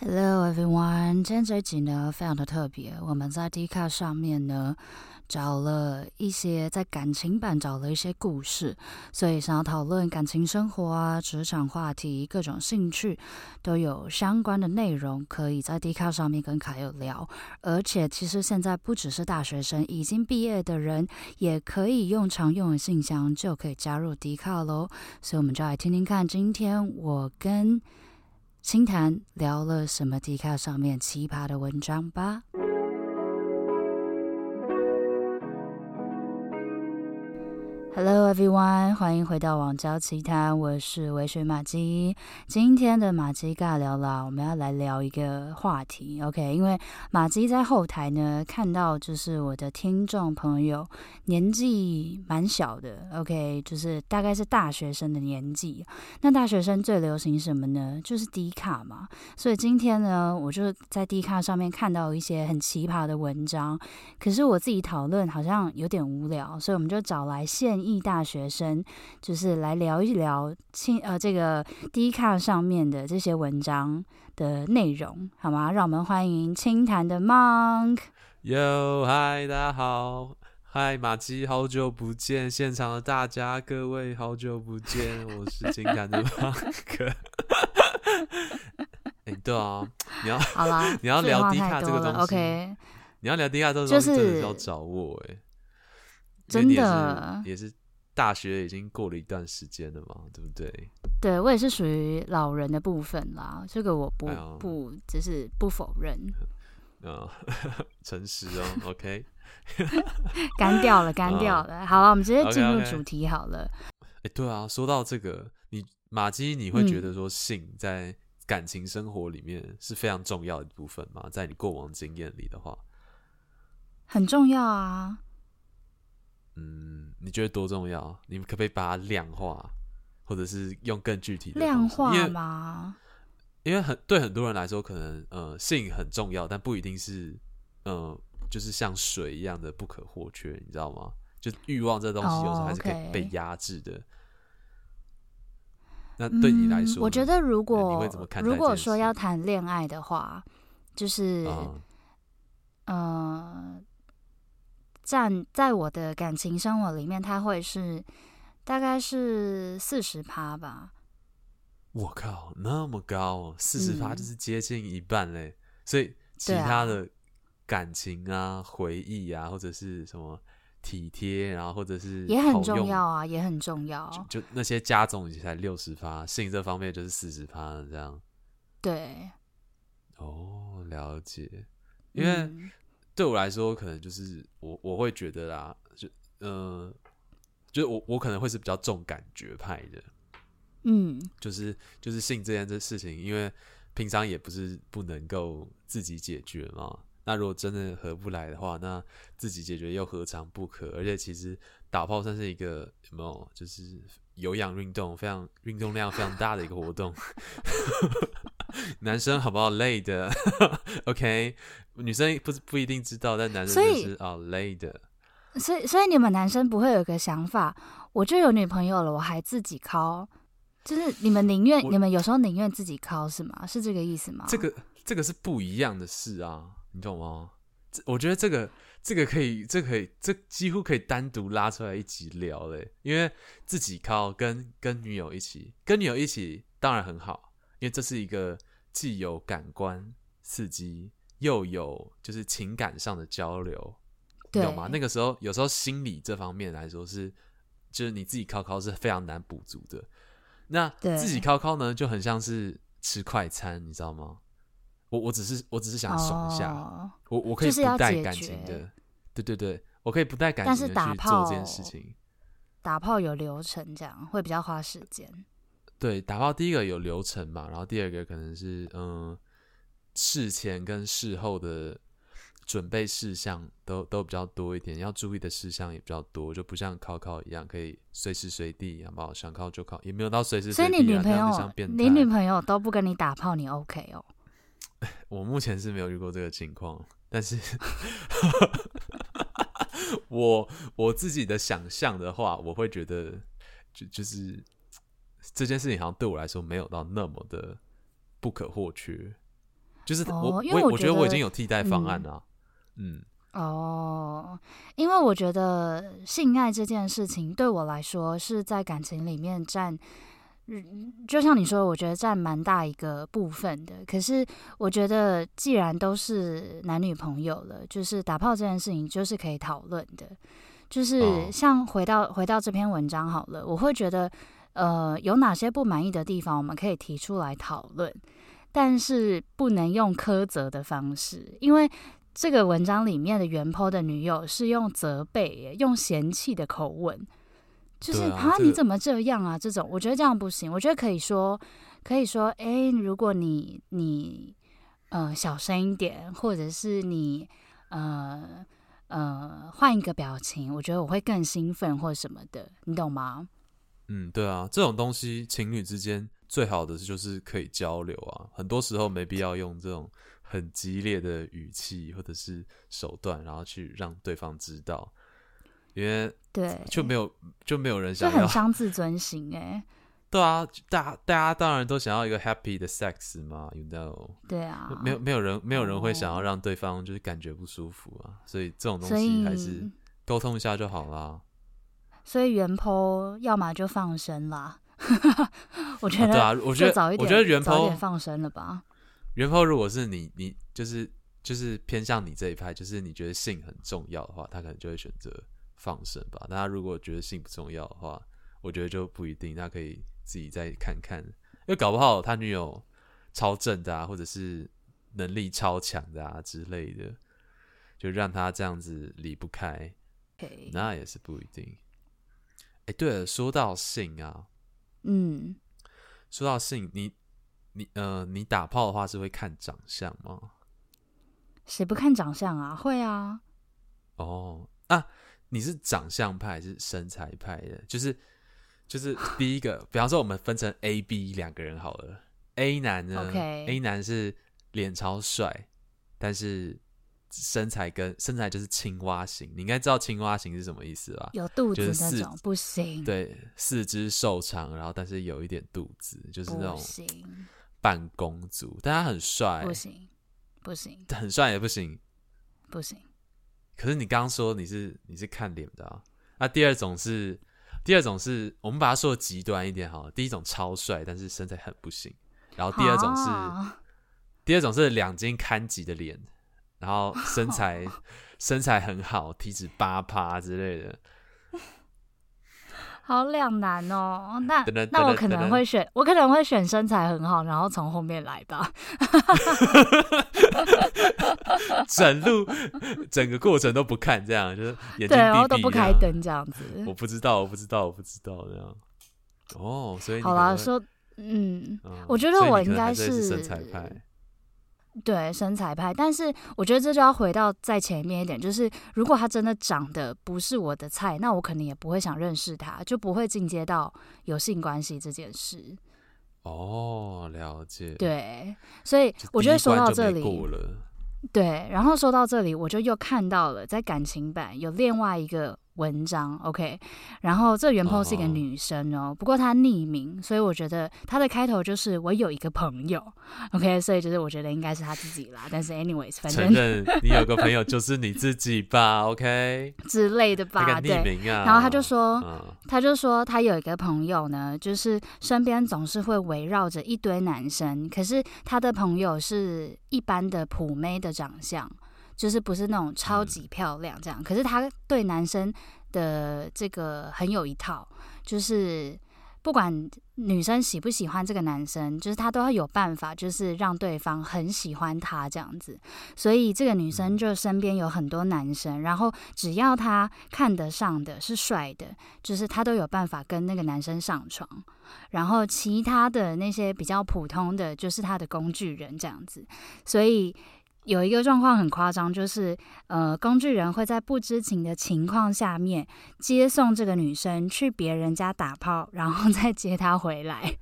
Hello everyone，今天这一集呢非常的特别，我们在 d i c a 上面呢找了一些在感情版找了一些故事，所以想要讨论感情生活啊、职场话题、各种兴趣都有相关的内容，可以在 d i c a 上面跟卡友聊。而且其实现在不只是大学生，已经毕业的人也可以用常用的信箱就可以加入 Dcard 喽。所以我们就来听听看，今天我跟轻谈聊了什么？Dcard 上面奇葩的文章吧。Hello everyone，欢迎回到网交奇谈，我是微醺玛姬。今天的玛姬尬聊啦，我们要来聊一个话题，OK？因为玛姬在后台呢看到，就是我的听众朋友年纪蛮小的，OK？就是大概是大学生的年纪。那大学生最流行什么呢？就是 Dcard 嘛。所以今天呢，我就在 Dcard 上面看到一些很奇葩的文章，可是我自己讨论好像有点无聊，所以我们就找来现役大学生，就是来聊一聊清呃这个 Dcard 上面的这些文章的内容，好吗？让我们欢迎清谈的 Monk。哟，嗨，大家好，嗨，马姬，好久不见，现场的大家各位好久不见，我是清谈的 Monk。哎、欸，对啊，你要好啦，你要聊 Dcard 这个东西，OK，你要聊 Dcard 这个东西，就是真的要找我哎、欸。真的也是大学已经过了一段时间了嘛，对不对？对，我也是属于老人的部分啦，这个我不、哎、不只是不否认。啊、嗯，诚实哦，OK。干掉了，干掉了。嗯、好了，我们直接进入主题好了。哎、欸，对啊，说到这个，你马基，你会觉得说性在感情生活里面是非常重要的一部分吗？在你过往经验里的话，很重要啊。嗯，你觉得多重要？你们可不可以把它量化，或者是用更具体的量化吗？因为很对很多人来说，可能呃性很重要，但不一定是呃就是像水一样的不可或缺，你知道吗？就欲望这东西有时候还是可以被压制的。Oh, okay. 那对你来说，嗯，我觉得如果你会怎么看？如果说要谈恋爱的话，就是嗯。呃占在我的感情生活里面，它会是大概是四十趴吧。我靠，那么高，四十趴就是接近一半嘞。嗯、所以其他的感情啊、啊回忆啊，或者是什么体贴，然后或者是也很重要啊，也很重要。就，就那些加总起来六十趴，性这方面就是四十趴这样。对。哦，了解，因为。嗯对我来说，可能就是我我会觉得啦，就嗯、呃，就我我可能会是比较重感觉派的，嗯，就是就是性这件这事情，因为平常也不是不能够自己解决嘛。那如果真的合不来的话，那自己解决又何尝不可？而且其实打炮算是一个有没有，就是有氧运动，非常运动量非常大的一个活动。男生好不好累的？OK，女生不是不一定知道，但男生就是啊累的。所以，所以你们男生不会有个想法，我就有女朋友了，我还自己敲，就是你们宁愿你们有时候宁愿自己敲是吗？是这个意思吗？这个这个是不一样的事啊，你懂吗？这我觉得这个这个可以，这个、可以，这几乎可以单独拉出来一起聊嘞，因为自己敲跟跟女友一起，跟女友一起当然很好。因为这是一个既有感官刺激，又有就是情感上的交流，对，你懂吗？那个时候有时候心理这方面来说是，就是你自己靠靠是非常难补足的。那自己靠靠呢，就很像是吃快餐，你知道吗？我我只是我只是想爽一下，哦、我我可以不带感情的，对对对，我可以不带感情的去做这件事情。打炮有流程，这样会比较花时间。对，打炮第一个有流程嘛，然后第二个可能是嗯，事前跟事后的准备事项都都比较多一点，要注意的事项也比较多，就不像考考一样可以随时随地，好不好？想靠就靠，也没有到随时随地、啊。所以你女朋友，你女朋友都不跟你打炮，你 OK 哦？我目前是没有遇过这个情况，但是 我我自己的想象的话，我会觉得就就是。这件事情好像对我来说没有到那么的不可或缺，就是我、哦、因为我我觉得我已经有替代方案了、啊。嗯，嗯哦，因为我觉得性爱这件事情对我来说是在感情里面占。就像你说，我觉得占蛮大一个部分的。可是，我觉得既然都是男女朋友了，就是打炮这件事情就是可以讨论的。就是像回到、哦、回到这篇文章好了，我会觉得，呃，有哪些不满意的地方，我们可以提出来讨论，但是不能用苛责的方式，因为这个文章里面的原 po 的女友是用责备、用嫌弃的口吻。就是啊，你怎么这样啊？这种我觉得这样不行。我觉得可以说，可以说，哎、欸，如果你你呃小声一点，或者是你呃呃换一个表情，我觉得我会更兴奋或什么的，你懂吗？嗯，对啊，这种东西情侣之间最好的就是可以交流啊。很多时候没必要用这种很激烈的语气或者是手段，然后去让对方知道。因为对就没有就没有人想要，就很伤自尊心哎、欸。对啊，大大家当然都想要一个 happy 的 sex 嘛，you know。对啊，没有没有人没有人会想要让对方就是感觉不舒服啊，所以这种东西还是沟通一下就好啦。所以原 po 要么就放生啦，我觉得、啊、对啊，我觉得早一点我觉得原点放生了吧。原 po 如果是你你就是就是偏向你这一派，就是你觉得性很重要的话，他可能就会选择。放生吧，那他如果觉得性不重要的话，我觉得就不一定。他可以自己再看看，因为搞不好他女友超正的啊，或者是能力超强的啊之类的，就让他这样子离不开.那也是不一定。哎，对了，说到性啊，嗯，说到性，你你呃，你打炮的话是会看长相吗？谁不看长相啊？会啊。哦啊。你是长相派还是身材派的？就是就是第一个，比方说我们分成 A、B 两个人好了。A 男呢，Okay.，A 男是脸超帅，但是身材跟身材就是青蛙型。你应该知道青蛙型是什么意思吧？有肚子就是那种不行。对，四肢瘦长，然后但是有一点肚子，就是那种半公主，但他很帅，不行不行，很帅也不行，不行。可是你刚刚说你是你是看脸的啊？那第二种是第二种是我们把它说的极端一点好了。第一种超帅，但是身材很不行。然后第二种是、啊、第二种是两斤看级的脸，然后身 材身材很好，体脂八趴之类的。好两难哦，那那我可能会选，我可能会选身材很好，然后从后面来吧。整路整个过程都不看，这样就是眼睛闭闭，对，然后都不开灯这样子。我不知道，我不知道，我不知道这样。哦，所以好啦，说嗯，嗯，我觉得我应该是，是身材派。对身材派，但是我觉得这就要回到再前面一点，就是如果他真的长得不是我的菜，那我可能也不会想认识他，就不会进阶到有性关系这件事。哦，了解。对，所以我觉得说到这里，对，然后说到这里，我就又看到了在感情版有另外一个。文章 OK，然后这原 po 是一个女生哦，oh. 不过她匿名，所以我觉得她的开头就是我有一个朋友 OK，所以就是我觉得应该是她自己啦。但是 anyways，反正承认你有个朋友就是你自己吧，OK 之类的吧。对。然后她就说，他、嗯、就说她有一个朋友呢，就是身边总是会围绕着一堆男生，可是她的朋友是一般的普妹的长相。就是不是那种超级漂亮这样，嗯、可是他对男生的这个很有一套，就是不管女生喜不喜欢这个男生，就是他都要有办法，就是让对方很喜欢他这样子。所以这个女生就身边有很多男生，然后只要他看得上的是帅的，就是他都有办法跟那个男生上床。然后其他的那些比较普通的，就是他的工具人这样子。所以。有一个状况很夸张，就是呃，工具人会在不知情的情况下面接送这个女生去别人家打炮，然后 再接她回来。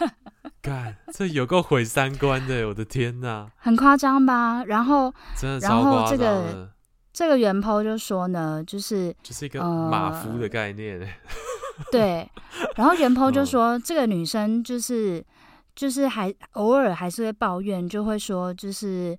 干，这有够毁三观的，我的天哪！很夸张吧？然后，真的超。然后这个这个原 po 就说呢，就是就是一个马夫的概念。呃、对，然后原 po 就说、嗯、这个女生就是。就是还偶尔还是会抱怨，就会说就是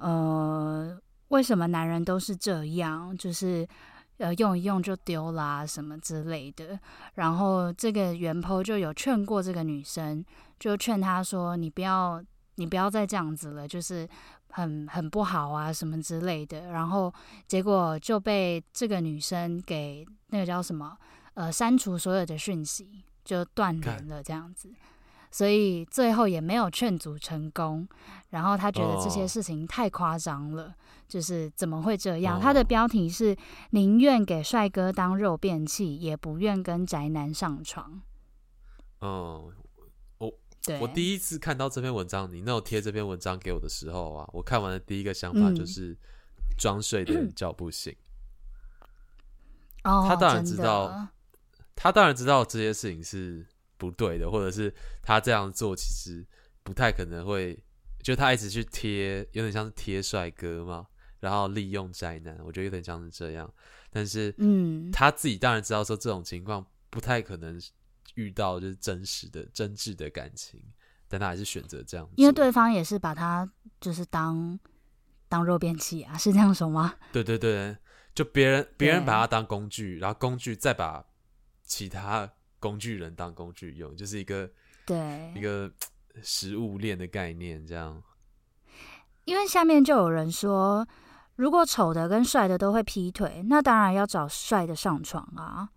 呃，为什么男人都是这样？就是呃，用一用就丢啦什么之类的。然后这个原 po 就有劝过这个女生，就劝她说：“你不要，你不要再这样子了，就是很很不好啊什么之类的。”然后结果就被这个女生给那个叫什么呃删除所有的讯息，就断联了这样子。所以最后也没有劝阻成功，然后他觉得这些事情太夸张了，oh. 就是怎么会这样？Oh. 他的标题是“宁愿给帅哥当肉便器，也不愿跟宅男上床”。哦、oh.，我对我第一次看到这篇文章，你那有贴这篇文章给我的时候啊，我看完的第一个想法就是装睡的人叫不醒。哦、oh,，他当然知道，他当然知道这些事情是。不对的，或者是他这样做其实不太可能会，就他一直去贴，有点像是贴帅哥嘛，然后利用宅男，我觉得有点像是这样。但是，嗯，他自己当然知道说这种情况不太可能遇到就是真实的真挚的感情，但他还是选择这样，因为对方也是把他就是当当肉便器啊，是这样说吗？对对对，就别人别人把他当工具，然后工具再把其他。工具人当工具用，就是一个对一个食物链的概念，这样。因为下面就有人说，如果丑的跟帅的都会劈腿，那当然要找帅的上床啊。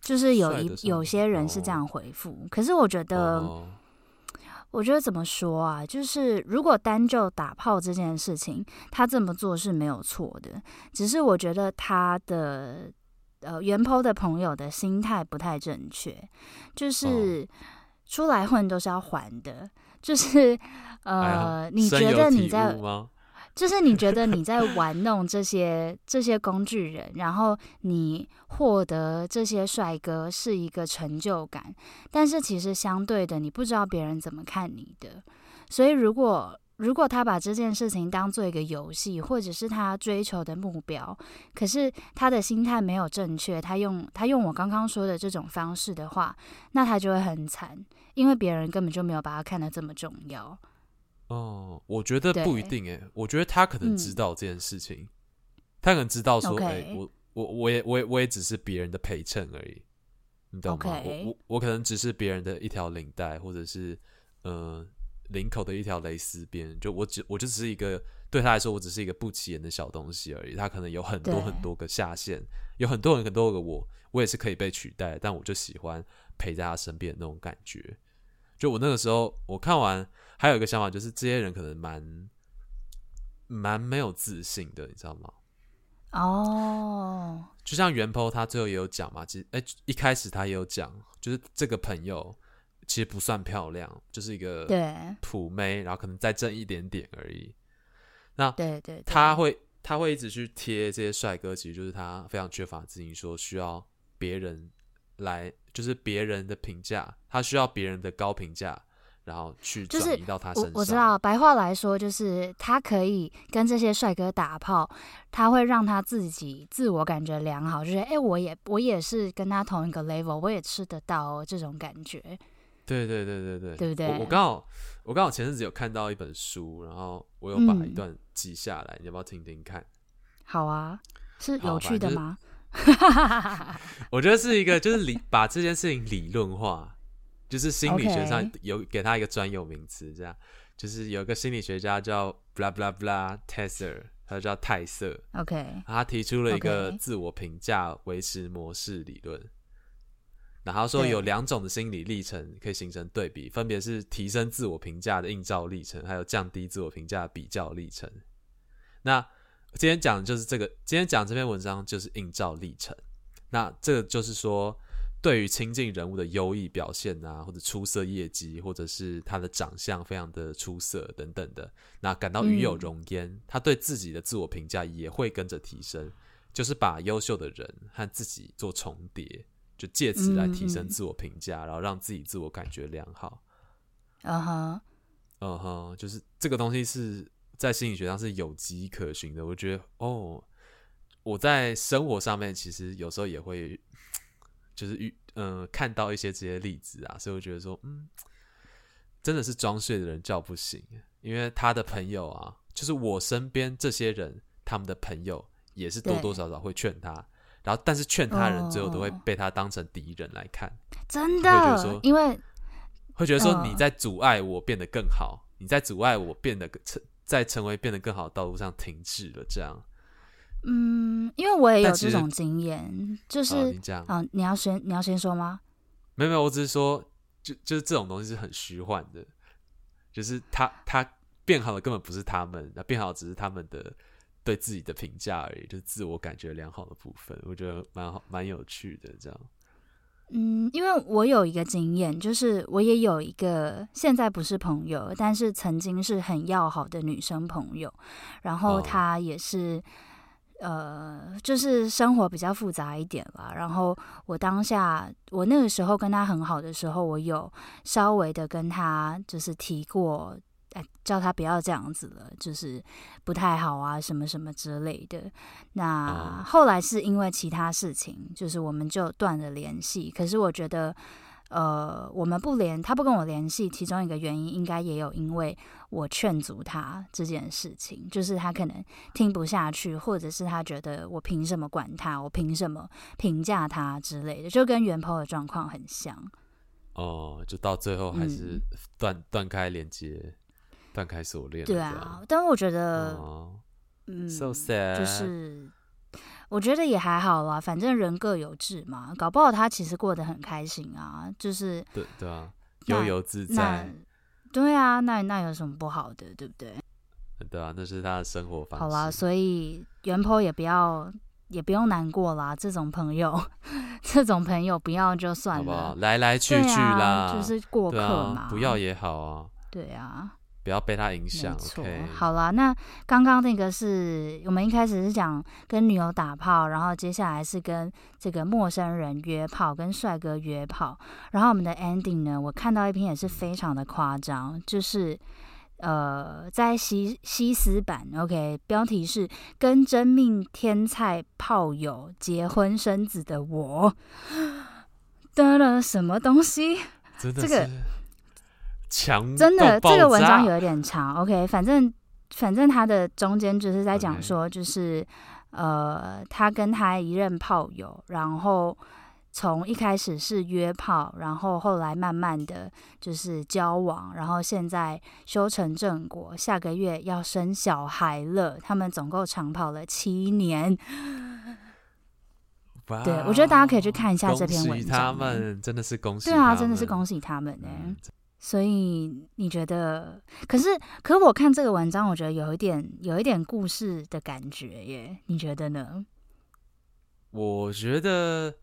就是有一有些人是这样回复，哦，可是我觉得，哦，我觉得怎么说啊？就是如果单就打炮这件事情，他这么做是没有错的，只是我觉得他的。呃，原 po 的朋友的心态不太正确，就是出来混都是要还的，就是 呃，你觉得你在，就是你觉得你在玩弄这些这些工具人，然后你获得这些帅哥是一个成就感，但是其实相对的，你不知道别人怎么看你的，所以如果。如果他把这件事情当做一个游戏，或者是他追求的目标，可是他的心态没有正确，他用他用我刚刚说的这种方式的话，那他就会很惨，因为别人根本就没有把他看得这么重要。哦，我觉得不一定诶，我觉得他可能知道这件事情，嗯、他可能知道说，哎、我我我也我也我也只是别人的陪衬而已，你懂吗？Okay、我我我可能只是别人的一条领带，或者是呃。领口的一条蕾丝边，就我只我就只是一个对他来说，我只是一个不起眼的小东西而已。他可能有很多很多个下线，有很多很多个我，我也是可以被取代，但我就喜欢陪在他身边的那种感觉。就我那个时候，我看完还有一个想法，就是这些人可能蛮蛮没有自信的，你知道吗？哦，就像原 po 他最后也有讲嘛，其实哎、欸，一开始他也有讲，就是这个朋友。其实不算漂亮，就是一个普妹，然后可能再正一点点而已。那对对，他会他会一直去贴这些帅哥，其实就是他非常缺乏自信，说需要别人来，就是别人的评价，他需要别人的高评价，然后去转移到他身上。我，我知道，白话来说就是他可以跟这些帅哥打炮，他会让他自己自我感觉良好，就是哎，我也我也是跟他同一个 level，我也吃得到哦，这种感觉。对对对对对，对不对？我刚好我刚好前阵子有看到一本书，然后我有把一段记下来，嗯、你要不要听听看？好啊，是有趣的吗？我觉得是一个，就是理把这件事情理论化，就是心理学上有给他一个专有名词，这样就是有一个心理学家叫 blah blah blah Tesser，他叫泰瑟。OK，他提出了一个自我评价维持模式理论。然后说有两种的心理历程可以形成对比，分别是提升自我评价的映照历程，还有降低自我评价的比较历程。那今天讲的就是这个，今天讲这篇文章就是映照历程。那这个就是说，对于亲近人物的优异表现啊，或者出色业绩，或者是他的长相非常的出色等等的，那感到与有荣焉，嗯，他对自己的自我评价也会跟着提升，就是把优秀的人和自己做重叠。就借此来提升自我评价，嗯，然后让自己自我感觉良好。嗯哼，嗯哼，就是这个东西是在心理学上是有迹可循的。我觉得哦，我在生活上面其实有时候也会，就是遇嗯看到一些这些例子啊，所以我觉得说嗯，真的是装睡的人叫不醒，因为他的朋友啊，就是我身边这些人，他们的朋友也是多多少少会劝他，然后但是劝他人最后都会被他当成敌人来看，真的，因为会觉得说你在阻碍我变得更好，你在阻碍我变得成在成为变得更好的道路上停滞了，这样。嗯，因为我也有这种经验，就是，这样，嗯，你要先你要先说吗？没有没有，我只是说，就就是这种东西是很虚幻的，就是他他变好的根本不是他们，那变好只是他们的对自己的评价而已，就是自我感觉良好的部分，我觉得蛮好蛮有趣的这样。嗯，因为我有一个经验，就是我也有一个现在不是朋友，但是曾经是很要好的女生朋友，然后她也是。哦呃，就是生活比较复杂一点吧。然后我当下，我那个时候跟她很好的时候，我有稍微的跟她就是提过，哎，叫他不要这样子了，就是不太好啊，什么什么之类的。那后来是因为其他事情，就是我们就断了联系。可是我觉得。呃，我们不联，他不跟我联系，其中一个原因应该也有因为我劝阻他这件事情，就是他可能听不下去，或者是他觉得我凭什么管他，我凭什么评价他之类的，就跟原 PO 的状况很像。哦，就到最后还是断断、嗯、开连接，断开锁链。对啊，但我觉得，哦、嗯，so sad，就是。我觉得也还好啦，反正人各有志嘛，搞不好他其实过得很开心啊，就是对对啊，悠游自在，对啊，那那有什么不好的，对不对？对啊，那是他的生活方式。好啦，所以原 PO 也不要，也不用难过啦，这种朋友，这种朋友不要就算了，好不好？来来去去啦，啊、就是过客嘛、啊，不要也好啊。对啊。不要被他影响。没错，okay、好了，那刚刚那个是我们一开始是讲跟女友打炮，然后接下来是跟这个陌生人约炮，跟帅哥约炮，然后我们的 ending 呢，我看到一篇也是非常的夸张，就是呃，在西西斯版，OK，标题是跟真命天菜炮友结婚生子的我 得了什么东西？真的这个。强真的，这个文章有一点长。OK，反正反正他的中间就是在讲说，就是、okay. 呃，他跟他一任炮友，然后从一开始是约炮，然后后来慢慢的就是交往，然后现在修成正果，下个月要生小孩了。他们总共长跑了七年。Wow, 对，我觉得大家可以去看一下这篇文章。他们真的是恭喜，对啊，真的是恭喜他们呢。嗯所以你觉得？可是，可是我看这个文章，我觉得有一点，有一点故事的感觉耶。你觉得呢？我觉得，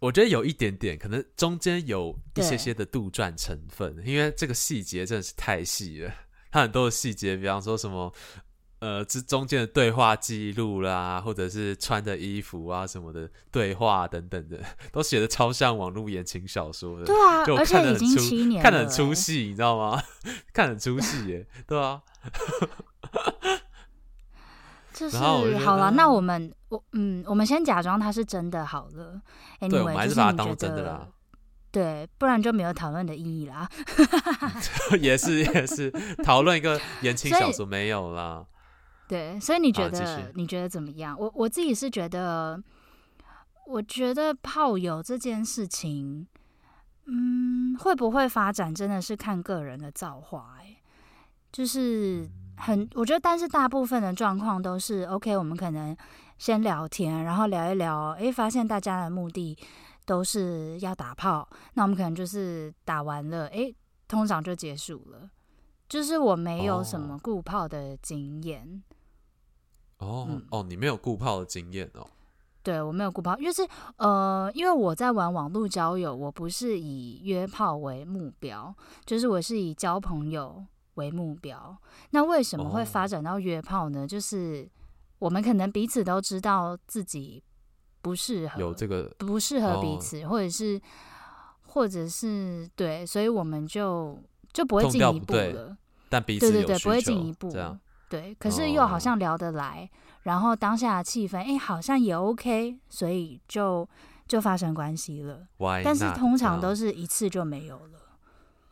我觉得有一点点，可能中间有一些些的杜撰成分，因为这个细节真的是太细了。它很多的细节，比方说什么。呃，这中间的对话记录啦，或者是穿的衣服啊什么的对话等等的，都写的超像网络言情小说的。对啊，就看得很出，而且已经七年了，看得很出戏，你知道吗？看得很出戏耶，对啊。就是好了，那我们我嗯，我们先假装它是真的好了。Anyway, 对，我们还是把它当真的啦。对，不然就没有讨论的意义啦。也是也是，讨论一个言情小说没有啦。对，所以你觉得你觉得怎么样？我我自己是觉得，我觉得炮友这件事情，嗯，会不会发展真的是看个人的造化。哎，就是很，我觉得，但是大部分的状况都是 OK。我们可能先聊天，然后聊一聊，哎，发现大家的目的都是要打炮，那我们可能就是打完了，哎，通常就结束了。就是我没有什么顾炮的经验。哦、嗯、哦，你没有顾炮的经验哦？对，我没有顾炮，就是呃，因为我在玩网络交友，我不是以约炮为目标，就是我是以交朋友为目标。那为什么会发展到约炮呢？哦、就是我们可能彼此都知道自己不适合，有这个不适合彼此，哦、或者是或者是对，所以我们就就不会进一步了。但彼此有对对对，不会进一步。对，可是又好像聊得来，哦、然后当下的气氛，哎，好像也 OK，所以就就发生关系了。Why 但是通常都是一次就没有了。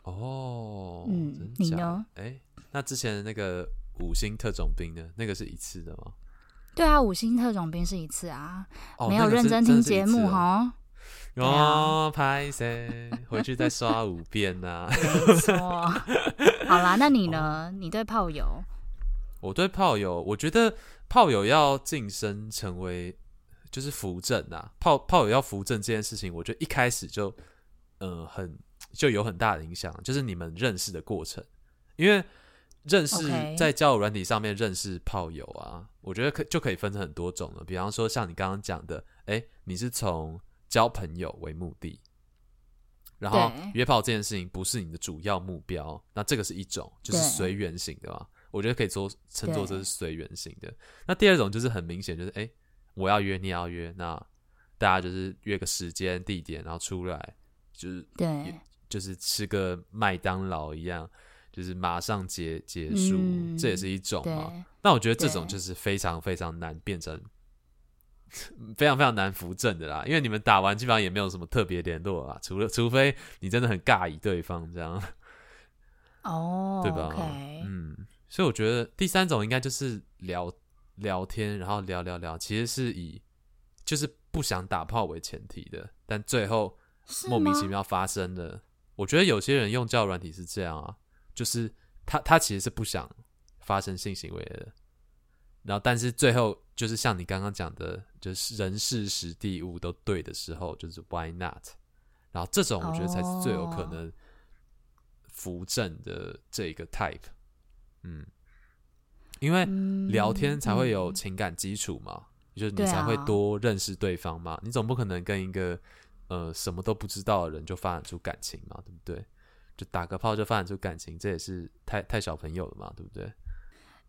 哦，嗯你呢？哎，那之前的那个五星特种兵呢？那个是一次的吗？对啊，五星特种兵是一次啊，哦、没有认真听节目哈。哦，拍谁？回去再刷五遍呐、啊。没错。好啦，那你呢？你对炮友？我对炮友，我觉得炮友要晋升成为就是扶正啊，炮炮友要扶正这件事情，我觉得一开始就嗯、呃、很就有很大的影响，就是你们认识的过程，因为认识在交友软体上面认识炮友啊，我觉得可就可以分成很多种了。比方说像你刚刚讲的，哎，你是从交朋友为目的，然后对约炮这件事情不是你的主要目标，那这个是一种就是随缘型的嘛。我觉得可以做称作这是随缘型的。那第二种就是很明显，就是哎，我要约，你也要约，那大家就是约个时间地点，然后出来就是对，就是吃个麦当劳一样，就是马上结结束，嗯这也是一种嘛。那我觉得这种就是非常非常难变成，非常非常难扶正的啦，因为你们打完基本上也没有什么特别联络啊，除了除非你真的很尬以对方这样，哦，对吧嗯。所以我觉得第三种应该就是聊聊天，然后聊聊聊，其实是以就是不想打炮为前提的，但最后莫名其妙发生的。我觉得有些人用交友软体是这样啊，就是他他其实是不想发生性行为的，然后但是最后就是像你刚刚讲的，就是人事时地物都对的时候，就是 why not？然后这种我觉得才是最有可能扶正的这个 type。嗯，因为聊天才会有情感基础嘛，嗯、就是你才会多认识对方嘛。啊、你总不可能跟一个呃什么都不知道的人就发展出感情嘛，对不对？就打个炮就发展出感情，这也是太太小朋友了嘛，对不对？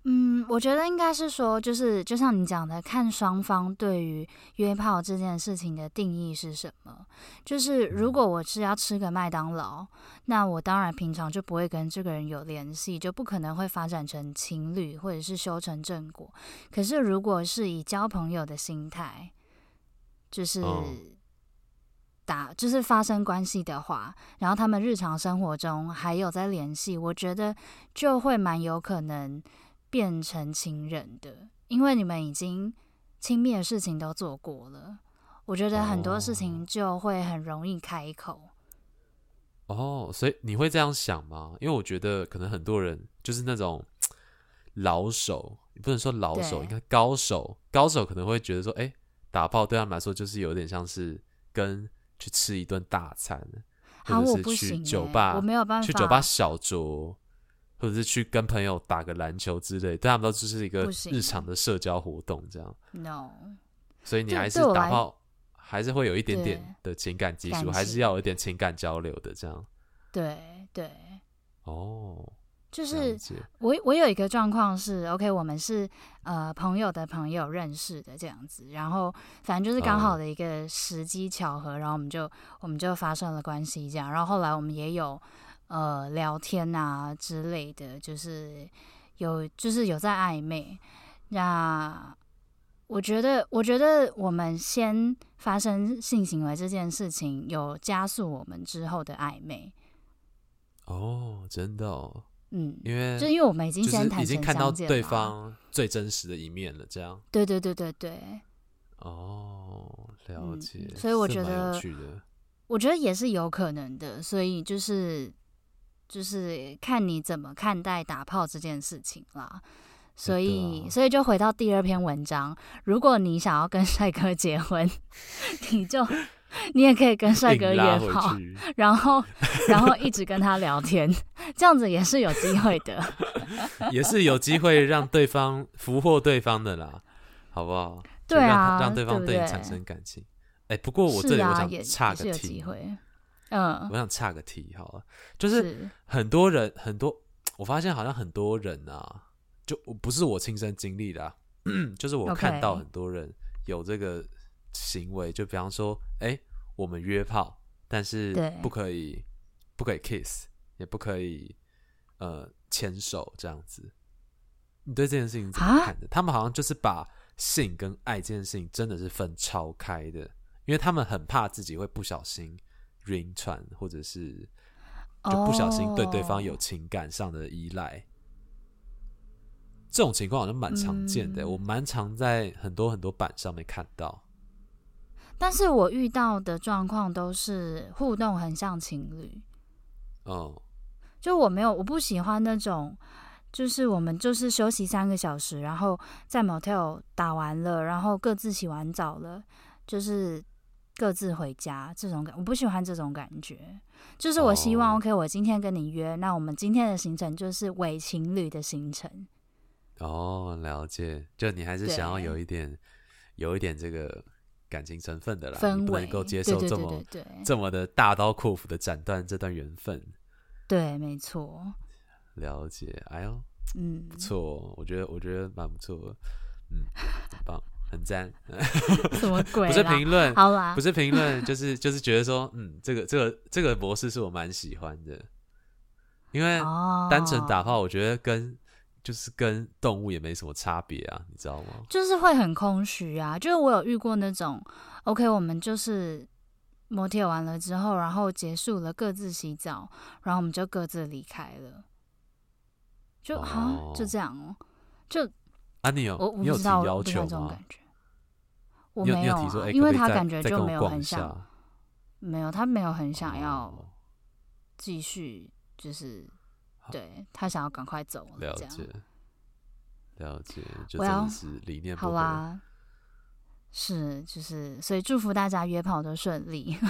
嗯，我觉得应该是说，就是就像你讲的，看双方对于约炮这件事情的定义是什么。就是如果我是要吃个麦当劳，那我当然平常就不会跟这个人有联系，就不可能会发展成情侣或者是修成正果。可是如果是以交朋友的心态，就是打就是发生关系的话，然后他们日常生活中还有在联系，我觉得就会蛮有可能。变成情人的，因为你们已经亲密的事情都做过了，我觉得很多事情就会很容易开口。哦，所以你会这样想吗？因为我觉得可能很多人就是那种老手，不能说老手，应该高手。高手可能会觉得说，哎，打炮对他们来说就是有点像是跟去吃一顿大餐，好，或者是去酒吧，我没有办法去酒吧小酌。或者是去跟朋友打个篮球之类，但他们都只是一个日常的社交活动，这样。No，所以你还是打炮，还是会有一点点的情感基础，还是要有一点情感交流的，这样。对对。哦，就是我我有一个状况是，OK，我们是呃朋友的朋友认识的这样子，然后反正就是刚好的一个时机巧合，然后我们就我们就发生了关系，这样，然后后来我们也有。呃，聊天啊之类的，就是有，就是有在暧昧。那我觉得，我觉得我们先发生性行为这件事情，有加速我们之后的暧昧。哦，真的哦。嗯，因为就因为我们已经先已经看到对方最真实的一面了，这样。对对对对对。哦，了解。嗯，所以我觉得，我觉得也是有可能的。所以就是。就是看你怎么看待打炮这件事情啦，所以，啊、所以就回到第二篇文章，如果你想要跟帅哥结婚，你就你也可以跟帅哥约炮，然后然后一直跟他聊天，这样子也是有机会的，也是有机会让对方俘获对方的啦，好不好？对啊，让，对方对你产生感情。哎、欸，不过我这里我想差个题。嗯，我想岔个题好了，就是很多人很多，我发现好像很多人啊，就不是我亲身经历的，就是我看到很多人有这个行为，就比方说，哎，我们约炮，但是不可以不可以 kiss，也不可以呃牵手这样子。你对这件事情怎么看的？他们好像就是把性跟爱这件事情真的是分超开的，因为他们很怕自己会不小心。晕船，或者是就不小心对对方有情感上的依赖。Oh. 这种情况好像蛮常见的，嗯、我蛮常在很多很多版上面看到。但是我遇到的状况都是互动很像情侣。哦，就我没有，我不喜欢那种，就是我们就是休息三个小时，然后在 motel 打完了，然后各自洗完澡了，就是各自回家这种感，我不喜欢这种感觉。就是我希望、哦、，OK，我今天跟你约，那我们今天的行程就是伪情侣的行程。哦，了解。就你还是想要有一点，有一点这个感情成分的啦，不能够接受这么这么的大刀阔斧的斩断这段缘分。对，没错。了解，哎呦，嗯，不错，我觉得，我觉得蛮不错的，嗯，很棒，很赞。什么鬼？不是评论，好啦，不是评论，就是就是觉得说，嗯，这个这个这个模式是我蛮喜欢的，因为单纯打炮，我觉得跟。就是跟动物也没什么差别啊，你知道吗？就是会很空虚啊。就是我有遇过那种，OK，我们就是摩铁完了之后，然后结束了，各自洗澡，然后我们就各自离开了。就啊、哦，就这样哦。就啊，你有我你有提要求吗？这种感觉我没有啊，因为他感觉就没有很想，没有，他没有很想要继续，就是。对，他想要赶快走了，了解，了解，就真的是理念不合。好啦，是就是，所以祝福大家约炮都顺利。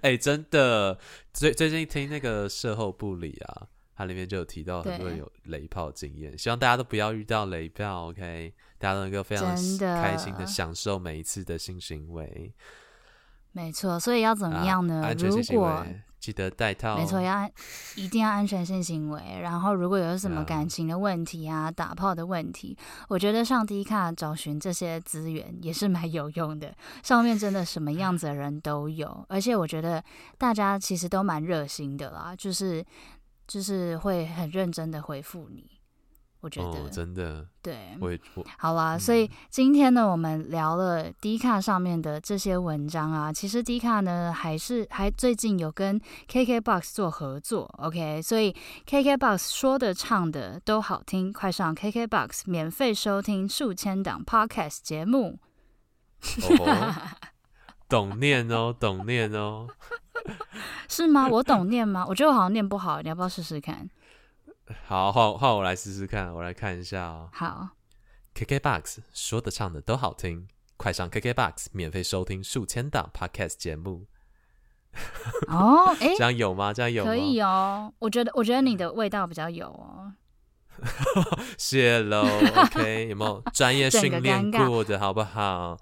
哎、欸，真的，最最近听那个社后部里啊，它里面就有提到很多人有雷炮经验，希望大家都不要遇到雷炮，OK？大家都能够非常开心的享受每一次的性行为。没错，所以要怎么样呢？啊、如果记得带套，没错，要一定要安全性行为。然后，如果有什么感情的问题啊，打炮的问题，我觉得上 D 卡找寻这些资源也是蛮有用的。上面真的什么样子的人都有，而且我觉得大家其实都蛮热心的啦，就是就是会很认真的回复你。我觉得、哦、真的对，我我。好啦、嗯，所以今天呢，我们聊了 D 卡上面的这些文章啊，其实 D 卡呢还是还最近有跟 KKBOX 做合作，OK，所以 KKBOX 说的唱的都好听，快上 KKBOX 免费收听数千档 Podcast 节目，哦、懂念哦，懂念哦，是吗？我懂念吗？我觉得我好像念不好，你要不要试试看？好，换换我来试试看，我来看一下哦。好，KKBOX 说的唱的都好听，快上 KKBOX 免费收听数千档 Podcast 节目。哦，哎、欸，这样有吗？这样有？可以哦。我觉得，我觉得你的味道比较有哦。谢喽，OK，有没有专业训练过的好不好？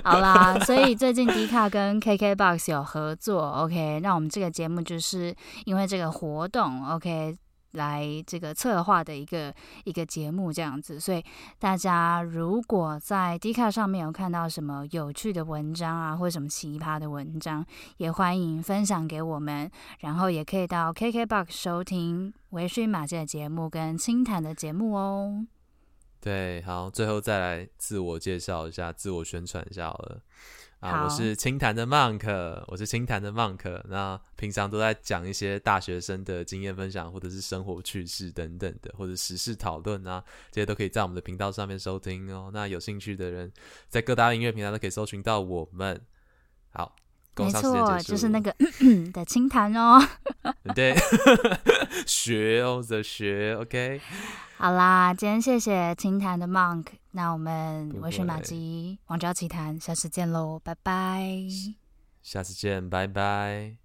好啦，所以最近迪卡跟 KKBOX 有合作，OK，那我们这个节目就是因为这个活动，OK，来这个策划的一个一个节目这样子，所以大家如果在 D 卡上面有看到什么有趣的文章啊，或者什么奇葩的文章，也欢迎分享给我们，然后也可以到 KKBOX 收听微醺玛姬的节目跟清谈的节目哦。对，好，最后再来自我介绍一下，自我宣传一下好了。啊，我是清谈的 Monk，我是清谈的 Monk。那平常都在讲一些大学生的经验分享，或者是生活趣事等等的，或者时事讨论啊，这些都可以在我们的频道上面收听哦。那有兴趣的人，在各大音乐平台都可以搜寻到我们。好。没错，就是那个的清谈哦。对，学哦，的学，OK。好啦，今天谢谢清谈的 Monk，那我们微醺马吉王昭奇谈，下次见喽，拜拜。下次见，拜拜。